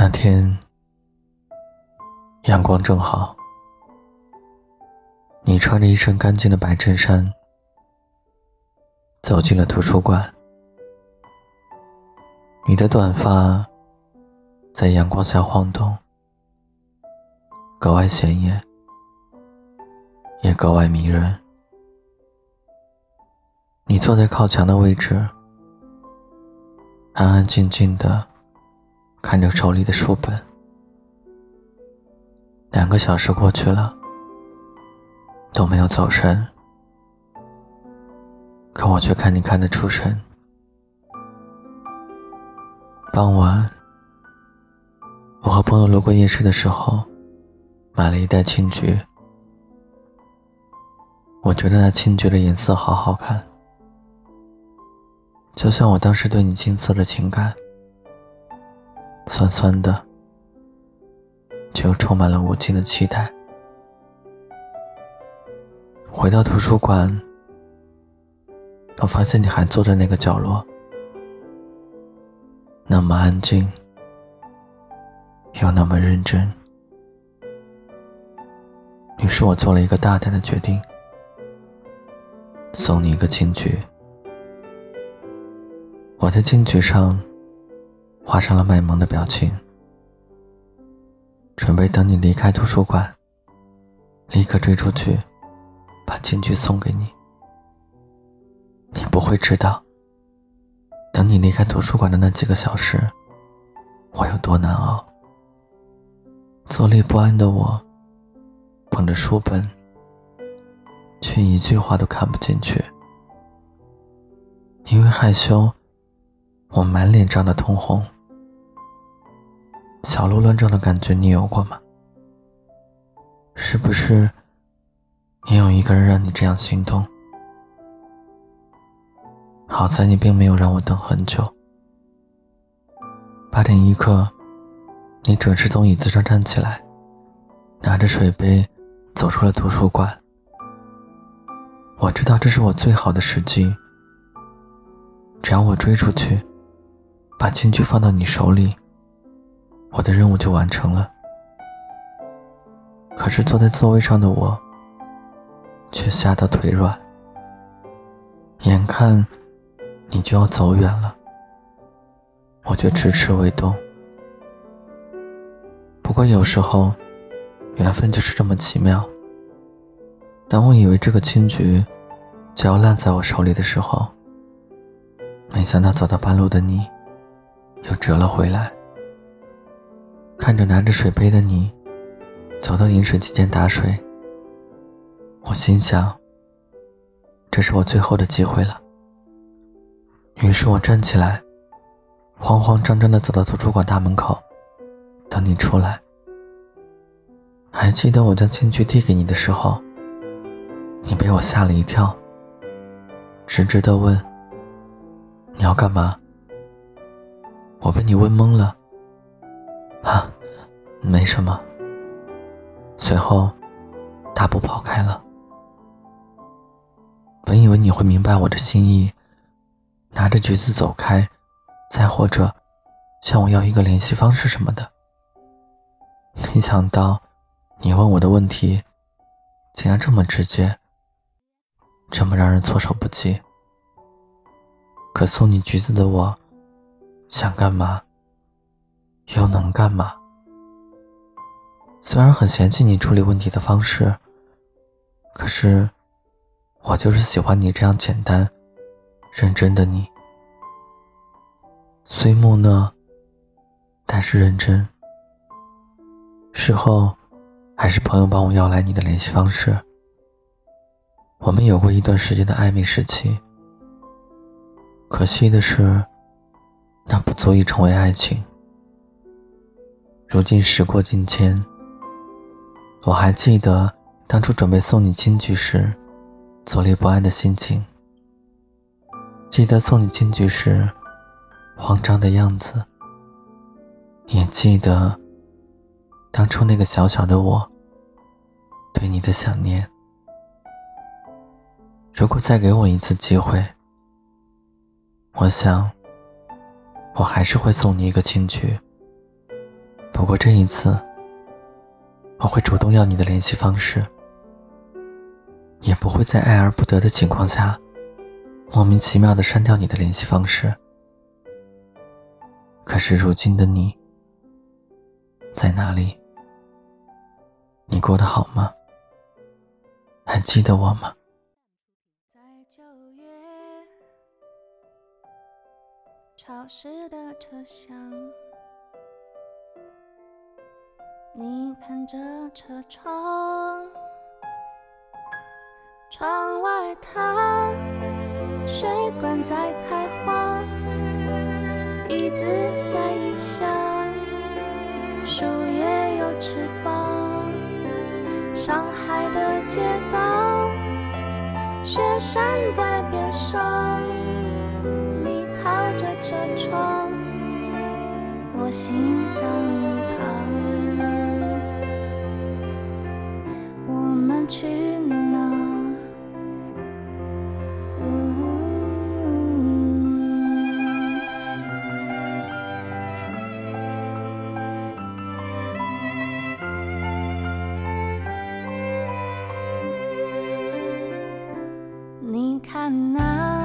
那天阳光正好，你穿着一身干净的白衬衫，走进了图书馆。你的短发在阳光下晃动，格外显眼，也格外迷人。你坐在靠墙的位置，安安静静的。看着手里的书本，两个小时过去了，都没有走神，可我却看你看得出神。傍晚，我和朋友路过夜市的时候，买了一袋青桔。我觉得那青桔的颜色好好看，就像我当时对你青涩的情感。酸酸的，却又充满了无尽的期待。回到图书馆，我发现你还坐在那个角落，那么安静，又那么认真。于是我做了一个大胆的决定，送你一个金桔。我在金桔上。画上了卖萌的表情，准备等你离开图书馆，立刻追出去，把金桔送给你。你不会知道，等你离开图书馆的那几个小时，我有多难熬。坐立不安的我，捧着书本，却一句话都看不进去，因为害羞，我满脸涨得通红。小鹿乱撞的感觉，你有过吗？是不是也有一个人让你这样心动？好在你并没有让我等很久。八点一刻，你准时从椅子上站起来，拿着水杯走出了图书馆。我知道这是我最好的时机，只要我追出去，把金桔放到你手里。我的任务就完成了，可是坐在座位上的我，却吓得腿软。眼看你就要走远了，我却迟迟未动。不过有时候，缘分就是这么奇妙。当我以为这个青桔就要烂在我手里的时候，没想到走到半路的你，又折了回来。看着拿着水杯的你，走到饮水机前打水，我心想：这是我最后的机会了。于是我站起来，慌慌张张地走到图书馆大门口，等你出来。还记得我将青桔递给你的时候，你被我吓了一跳，直直地问：“你要干嘛？”我被你问懵了。啊，没什么。随后，大步跑开了。本以为你会明白我的心意，拿着橘子走开，再或者向我要一个联系方式什么的。没想到，你问我的问题，竟然这么直接，这么让人措手不及。可送你橘子的我，想干嘛？又能干嘛？虽然很嫌弃你处理问题的方式，可是我就是喜欢你这样简单、认真的你。虽木讷，但是认真。事后，还是朋友帮我要来你的联系方式。我们有过一段时间的暧昧时期，可惜的是，那不足以成为爱情。如今时过境迁，我还记得当初准备送你金桔时，坐立不安的心情；记得送你金桔时，慌张的样子；也记得当初那个小小的我对你的想念。如果再给我一次机会，我想，我还是会送你一个青桔。不过这一次，我会主动要你的联系方式，也不会在爱而不得的情况下，莫名其妙的删掉你的联系方式。可是如今的你，在哪里？你过得好吗？还记得我吗？潮湿的车厢，你看着车窗，窗外它水管在开花。椅子在异乡，树叶有翅膀。上海的街道，雪山在边上。你靠着车窗，我心脏你看那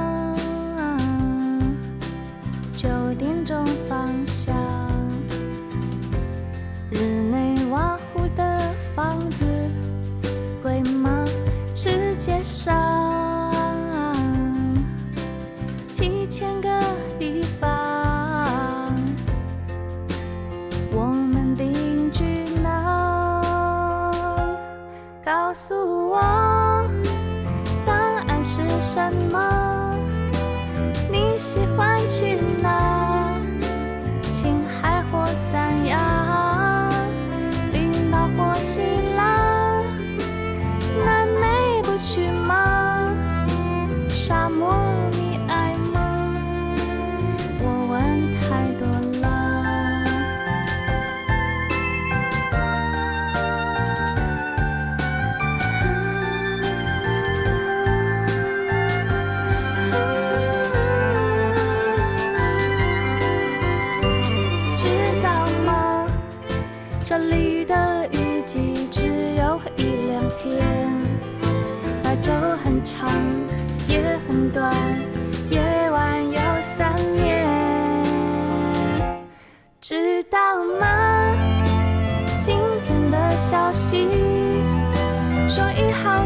喜欢去哪？这里的雨季只有一两天，白昼很长，夜很短，夜晚有三年，知道吗？今天的消息说一号